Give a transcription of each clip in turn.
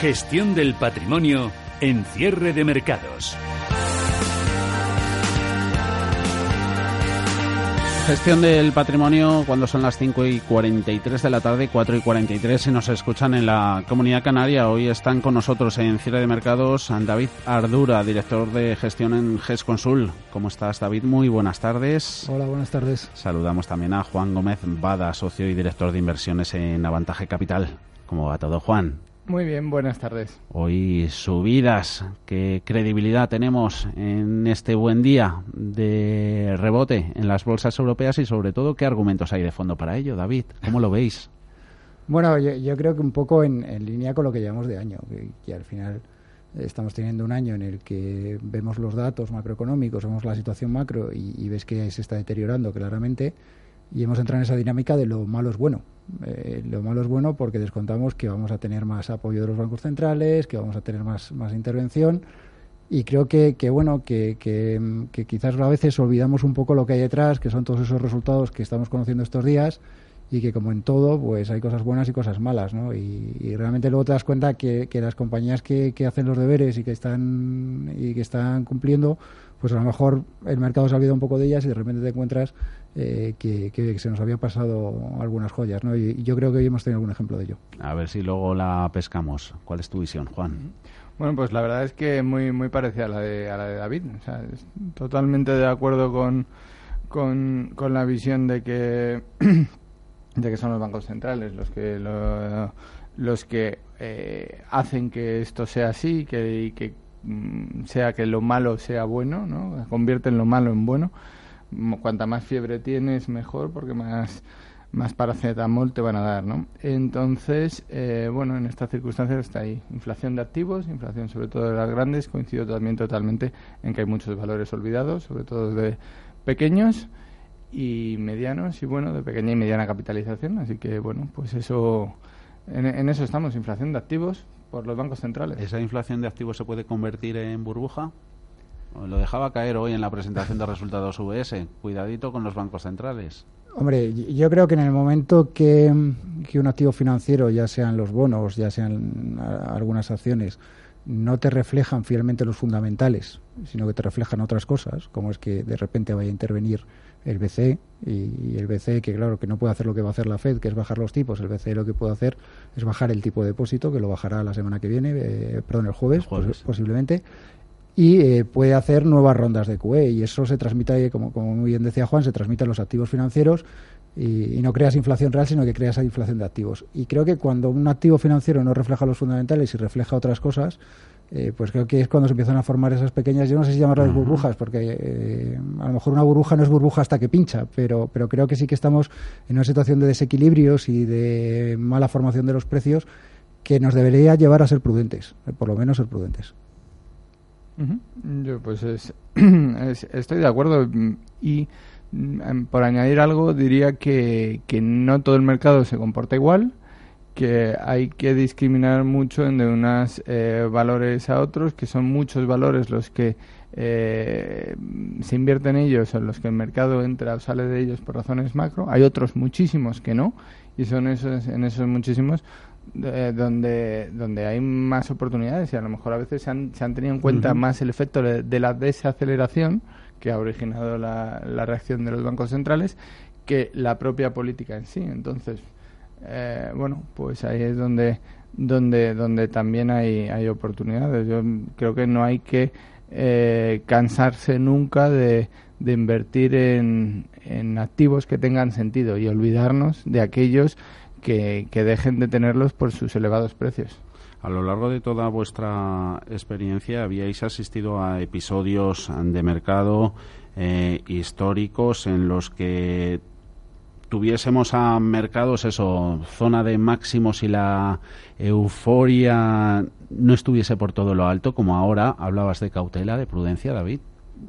Gestión del patrimonio en cierre de mercados. Gestión del patrimonio cuando son las 5 y 43 de la tarde, 4 y 43 si nos escuchan en la Comunidad Canaria. Hoy están con nosotros en Cierre de Mercados David Ardura, director de gestión en GES Consul. ¿Cómo estás, David? Muy buenas tardes. Hola, buenas tardes. Saludamos también a Juan Gómez Bada, socio y director de inversiones en Avantaje Capital. ¿Cómo va todo, Juan? Muy bien, buenas tardes. Hoy subidas, ¿qué credibilidad tenemos en este buen día de rebote en las bolsas europeas y sobre todo qué argumentos hay de fondo para ello, David? ¿Cómo lo veis? Bueno, yo, creo que un poco en, línea con lo que llevamos de año, que, al final estamos teniendo un año en el que vemos los datos macroeconómicos, vemos la situación macro y, y ves que se está deteriorando claramente y hemos entrado en esa dinámica de lo malo es bueno. Eh, lo malo es bueno porque descontamos que vamos a tener más apoyo de los bancos centrales, que vamos a tener más, más intervención y creo que, que bueno, que, que, quizás a veces olvidamos un poco lo que hay detrás, que son todos esos resultados que estamos conociendo estos días y que como en todo, pues hay cosas buenas y cosas malas, ¿no? Y, realmente luego te das cuenta que, que las compañías que, que hacen los deberes y que están y que están cumpliendo, pues a lo mejor el mercado se ha olvidado un poco de ellas y de repente te encuentras eh, que, se nos había pasado algunas joyas, ¿no? Y, yo creo que hoy hemos tenido algún ejemplo de ello. A ver si luego la pescamos. ¿Cuál es tu visión, Juan? Bueno, pues la verdad es que muy muy parecida a la de, a la de David. O sea, totalmente de acuerdo con, con, la visión de que, de que son los bancos centrales los que los que eh, hacen que esto sea así que, y que Mm, sea que lo malo sea bueno, ¿no? Convierten lo malo en bueno. Cuanta más fiebre tienes, mejor, porque más, más paracetamol te van a dar, ¿no? Entonces, eh, bueno, en estas circunstancias está ahí. Inflación de activos, inflación sobre todo de las grandes. Coincido también totalmente en que hay muchos valores olvidados, sobre todo de pequeños y medianos y, bueno, de pequeña y mediana capitalización. Así que, bueno, pues eso... En, en eso estamos, inflación de activos, por los bancos centrales. ¿Esa inflación de activos se puede convertir en burbuja? Lo dejaba caer hoy en la presentación de resultados VS. Cuidadito con los bancos centrales. Hombre, yo creo que en el momento que, un activo financiero, ya sean los bonos, ya sean algunas acciones, no te reflejan fielmente los fundamentales, sino que te reflejan otras cosas, como es que de repente vaya a intervenir el BCE y, el BCE que claro que no puede hacer lo que va a hacer la Fed, que es bajar los tipos, el BCE lo que puede hacer es bajar el tipo de depósito, que lo bajará la semana que viene, eh, perdón, el jueves, posiblemente, y eh, puede hacer nuevas rondas de QE y eso se transmite, como, como muy bien decía Juan, se transmite a los activos financieros y, no creas inflación real, sino que creas inflación de activos. Y creo que cuando un activo financiero no refleja los fundamentales y refleja otras cosas, eh, pues creo que es cuando se empiezan a formar esas pequeñas, yo no sé si llamarlas burbujas, porque eh, a lo mejor una burbuja no es burbuja hasta que pincha, pero, pero creo que sí que estamos en una situación de desequilibrios y de mala formación de los precios que nos debería llevar a ser prudentes, eh, por lo menos ser prudentes. Yo pues estoy de acuerdo y mm, por añadir algo diría que, que no todo el mercado se comporta igual que hay que discriminar mucho de unos eh, valores a otros, que son muchos valores los que eh, se invierten en ellos, en los que el mercado entra o sale de ellos por razones macro. Hay otros muchísimos que no, y son esos, en esos muchísimos eh, donde, donde hay más oportunidades y a lo mejor a veces se han, se han tenido en cuenta más el efecto de, la desaceleración que ha originado la, la reacción de los bancos centrales que la propia política en sí. Entonces, eh, bueno, pues ahí es donde, donde, donde también hay, hay oportunidades. Yo creo que no hay que eh, cansarse nunca de, de invertir en, en, activos que tengan sentido y olvidarnos de aquellos que, que dejen de tenerlos por sus elevados precios. A lo largo de toda vuestra experiencia habíais asistido a episodios de mercado eh, históricos en los que tuviésemos a mercados, eso, zona de máximos y la euforia no estuviese por todo lo alto, como ahora hablabas de cautela, de prudencia, David.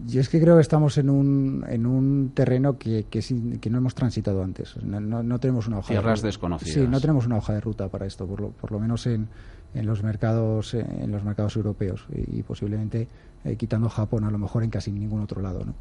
Yo es que creo que estamos en un, en un terreno que, que, que no hemos transitado antes. No, no, tenemos una hoja Tierras de desconocidas. Sí, no tenemos una hoja de ruta para esto, por lo, por lo menos en, en los mercados en los mercados europeos y, posiblemente eh, quitando Japón a lo mejor en casi ningún otro lado. ¿no?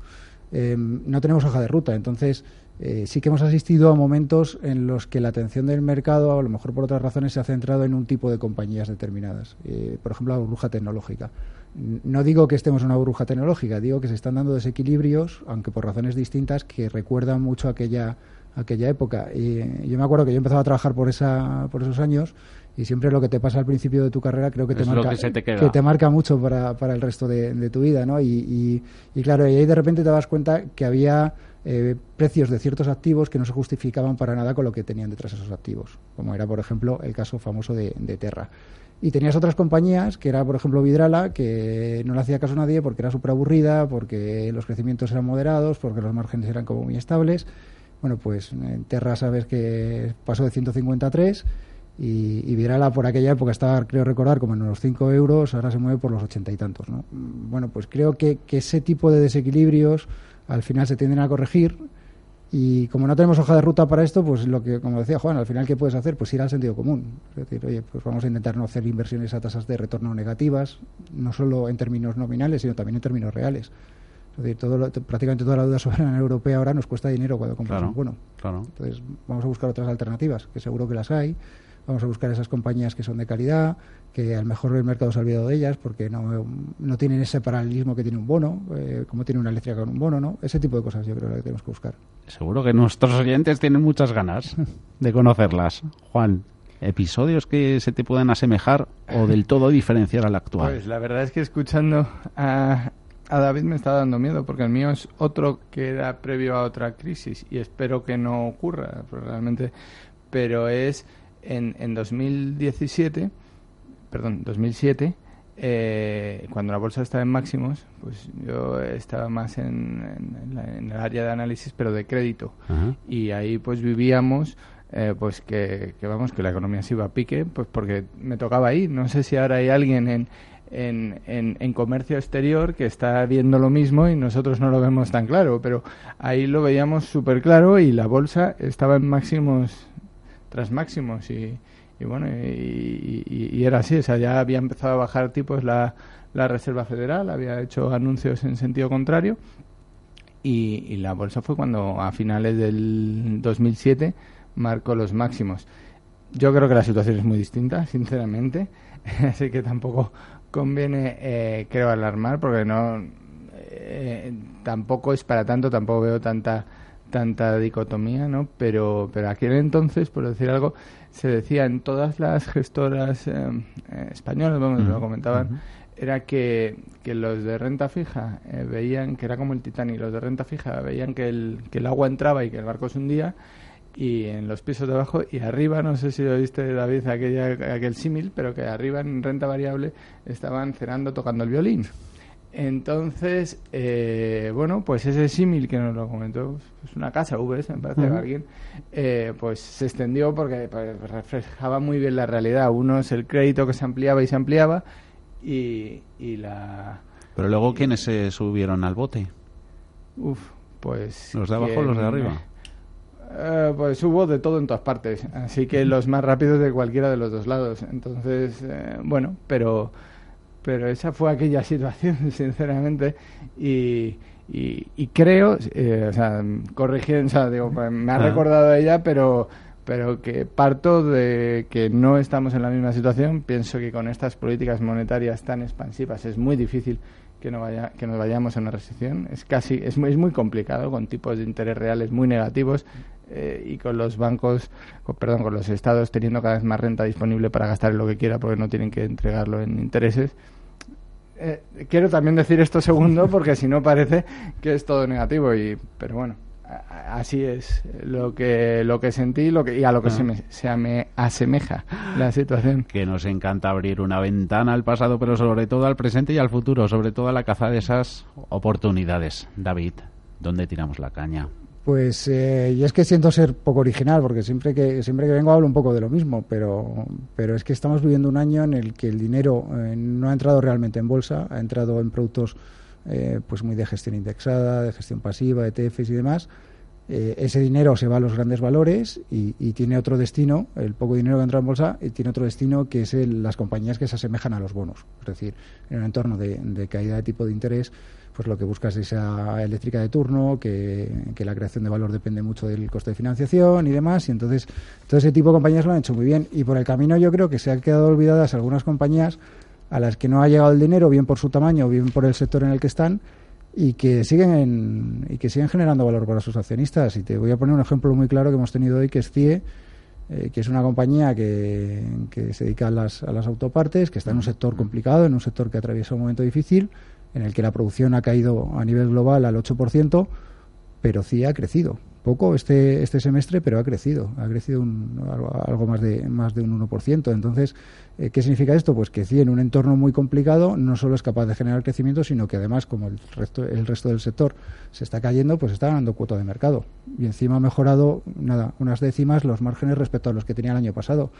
Em, no tenemos hoja de ruta, entonces eh, sí que hemos asistido a momentos en los que la atención del mercado, a lo mejor por otras razones, se ha centrado en un tipo de compañías determinadas. Eh, por ejemplo, la burbuja tecnológica. No digo que estemos en una burbuja tecnológica, digo que se están dando desequilibrios, aunque por razones distintas, que recuerdan mucho aquella aquella época. Y yo me acuerdo que yo empezaba a trabajar por esa por esos años y siempre lo que te pasa al principio de tu carrera creo que te marca que, te marca mucho para, para el resto de, tu vida, ¿no? Y, y, claro, y ahí de repente te das cuenta que había eh, precios de ciertos activos que no se justificaban para nada con lo que tenían detrás esos activos, como era, por ejemplo, el caso famoso de, de Terra. Y tenías otras compañías, que era, por ejemplo, Vidrala, que no le hacía caso a nadie porque era súper aburrida, porque los crecimientos eran moderados, porque los márgenes eran como muy estables. Bueno, pues en Terra sabes que pasó de 150 a 3 y, y Vidrala por aquella época estaba, creo recordar, como en unos 5 euros, ahora se mueve por los ochenta y tantos. ¿no? Bueno, pues creo que, que ese tipo de desequilibrios al final se tienden a corregir y como no tenemos hoja de ruta para esto, pues lo que, como decía Juan, al final, ¿qué puedes hacer? Pues ir al sentido común. Es decir, oye, pues vamos a intentar no hacer inversiones a tasas de retorno negativas, no solo en términos nominales, sino también en términos reales. Es decir, todo prácticamente toda la deuda soberana europea ahora nos cuesta dinero cuando compras un bueno. Claro. Entonces, vamos a buscar otras alternativas, que seguro que las hay vamos a buscar esas compañías que son de calidad, que a lo mejor el mercado se ha olvidado de ellas porque no, no tienen ese paralelismo que tiene un bono, eh, como tiene una eléctrica con un bono, ¿no? Ese tipo de cosas yo creo que tenemos que buscar. Seguro que nuestros oyentes tienen muchas ganas de conocerlas. Juan, episodios que se te puedan asemejar o del todo diferenciar al actual. Pues la verdad es que escuchando a, a David me está dando miedo porque el mío es otro que era previo a otra crisis y espero que no ocurra realmente, pero es en, en 2017, perdón, 2007, eh, cuando la bolsa estaba en máximos, pues yo estaba más en, el área de análisis, pero de crédito. Y ahí pues vivíamos, eh, pues que, vamos, que la economía se iba a pique, pues porque me tocaba ir. No sé si ahora hay alguien en, en, en, en, comercio exterior que está viendo lo mismo y nosotros no lo vemos tan claro, pero ahí lo veíamos súper claro y la bolsa estaba en máximos tras máximos y, y bueno, y, era así, o sea, ya había empezado a bajar tipos la, la Reserva Federal, había hecho anuncios en sentido contrario y, la bolsa fue cuando a finales del 2007 marcó los máximos. Yo creo que la situación es muy distinta, sinceramente, así que tampoco conviene, eh, creo, alarmar porque no eh, tampoco es para tanto, tampoco veo tanta tanta dicotomía, ¿no? Pero, pero aquel entonces, por decir algo, se decía en todas las gestoras eh, eh, españolas, vamos, lo comentaban, era que, que, los de renta fija eh, veían que era como el Titanic, los de renta fija veían que el, que el agua entraba y que el barco se hundía y en los pisos de abajo y arriba, no sé si lo viste David, aquella, aquel símil, pero que arriba en renta variable estaban cenando tocando el violín. Entonces, eh, bueno, pues ese símil que nos lo comentó, pues una casa VS, me parece, alguien, eh, pues se extendió porque pues, reflejaba muy bien la realidad. Uno es el crédito que se ampliaba y se ampliaba y, la... Pero luego, ¿quiénes se subieron al bote? Uf, pues... ¿Los de abajo o los de arriba? Eh, pues hubo de todo en todas partes, así que los más rápidos de cualquiera de los dos lados. Entonces, bueno, pero pero esa fue aquella situación, sinceramente, y, y, creo, eh, o sea, corrigiendo, o sea, digo, me ha recordado ella, pero pero que parto de que no estamos en la misma situación. Pienso que con estas políticas monetarias tan expansivas es muy difícil que, no vaya, que nos vayamos a una recesión. Es casi es muy, es muy complicado con tipos de interés reales muy negativos eh, y con los bancos, perdón, con los estados teniendo cada vez más renta disponible para gastar en lo que quiera porque no tienen que entregarlo en intereses. Eh, quiero también decir esto segundo porque si no parece que es todo negativo y pero bueno así es lo que lo que sentí lo que y a lo que se, me, se me asemeja la situación. Que nos encanta abrir una ventana al pasado pero sobre todo al presente y al futuro sobre todo a la caza de esas oportunidades. David dónde tiramos la caña Pues eh, y es que siento ser poco original, porque siempre que siempre que vengo hablo un poco de lo mismo, pero, pero es que estamos viviendo un año en el que el dinero eh, no ha entrado realmente en bolsa, ha entrado en productos eh, pues muy de gestión indexada, de gestión pasiva, ETFs y demás. Eh, ese dinero se va a los grandes valores y, tiene otro destino, el poco dinero que entra en bolsa, y tiene otro destino que es las compañías que se asemejan a los bonos. Es decir, en un entorno de, caída de tipo de interés, pues lo que buscas es esa eléctrica de turno, que, la creación de valor depende mucho del coste de financiación y demás, y entonces todo ese tipo de compañías lo han hecho muy bien. Y por el camino yo creo que se han quedado olvidadas algunas compañías a las que no ha llegado el dinero, bien por su tamaño, bien por el sector en el que están, y que siguen y que siguen generando valor para sus accionistas. Y te voy a poner un ejemplo muy claro que hemos tenido hoy, que es CIE, eh, que es una compañía que, se dedica a las, a las autopartes, que está en un sector complicado, en un sector que atraviesa un momento difícil en el que la producción ha caído a nivel global al 8%, pero sí ha crecido. Poco este, este semestre, pero ha crecido. Ha crecido un, algo más de, más de un 1%. Entonces, eh, ¿qué significa esto? Pues que sí, en un entorno muy complicado no solo es capaz de generar crecimiento, sino que además, como el resto, el resto del sector se está cayendo, pues está ganando cuota de mercado. Y encima ha mejorado, nada, unas décimas los márgenes respecto a los que tenía el año pasado.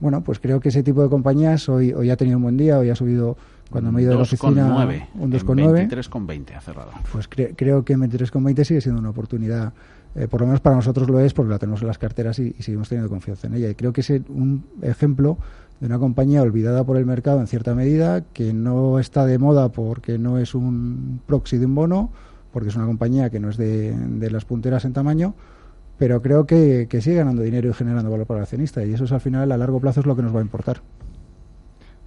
Bueno, pues creo que ese tipo de compañías hoy, hoy ha tenido un buen día, hoy ha subido cuando me he ido de la oficina, un 2,9. 23,20 ha cerrado. Pues creo que 23,20 sigue siendo una oportunidad, eh, por lo menos para nosotros lo es, porque la tenemos en las carteras y, seguimos teniendo confianza en ella. Y creo que es un ejemplo de una compañía olvidada por el mercado en cierta medida, que no está de moda porque no es un proxy de un bono, porque es una compañía que no es de, de las punteras en tamaño, pero creo que, que sigue ganando dinero y generando valor para el accionista, y eso es al final, a largo plazo, es lo que nos va a importar.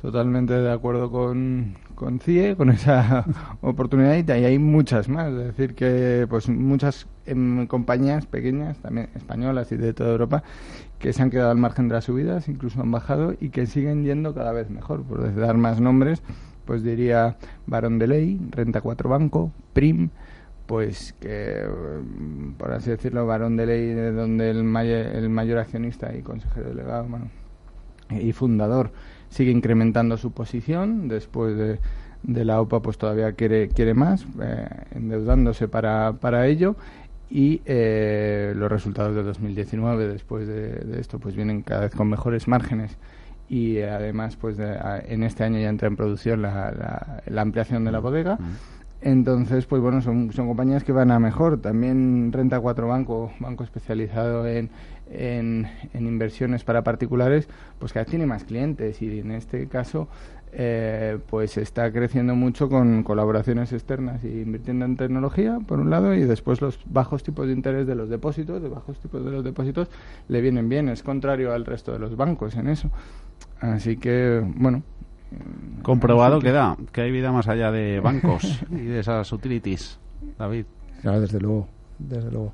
Totalmente de acuerdo con, con CIE, con esa oportunidad y hay muchas más. Es decir, que pues muchas em, compañías pequeñas, también españolas y de toda Europa, que se han quedado al margen de las subidas, incluso han bajado y que siguen yendo cada vez mejor. Por dar más nombres, pues diría Barón de Ley, Renta 4 Banco, Prim, pues que, em, por así decirlo, Barón de Ley, de donde el, el mayor accionista y consejero delegado bueno, y fundador sigue incrementando su posición después de, de la OPA pues todavía quiere quiere más eh, endeudándose para, para ello. Y eh, los resultados de 2019 después de, esto pues vienen cada vez con mejores márgenes. Y eh, además pues en este año ya entra en producción la, la, ampliación de la bodega entonces pues bueno son, compañías que van a mejor también Renta 4 Banco banco especializado en en, inversiones para particulares, pues cada vez tiene más clientes y en este caso eh, pues está creciendo mucho con colaboraciones externas y invirtiendo en tecnología, por un lado, y después los bajos tipos de interés de los depósitos, de bajos tipos de los depósitos, le vienen bien, es contrario al resto de los bancos en eso. Así que, bueno. Comprobado que... queda que hay vida más allá de bancos y de esas utilities, David. Claro, desde luego, desde luego.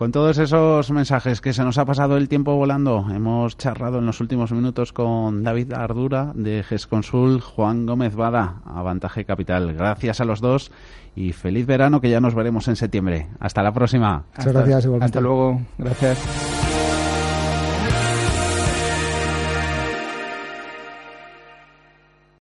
Con todos esos mensajes que se nos ha pasado el tiempo volando, hemos charlado en los últimos minutos con David Ardura de GESConsul, Juan Gómez Bada, Avantaje Capital. Gracias a los dos y feliz verano que ya nos veremos en septiembre. Hasta la próxima. Muchas gracias. Hasta luego. Gracias.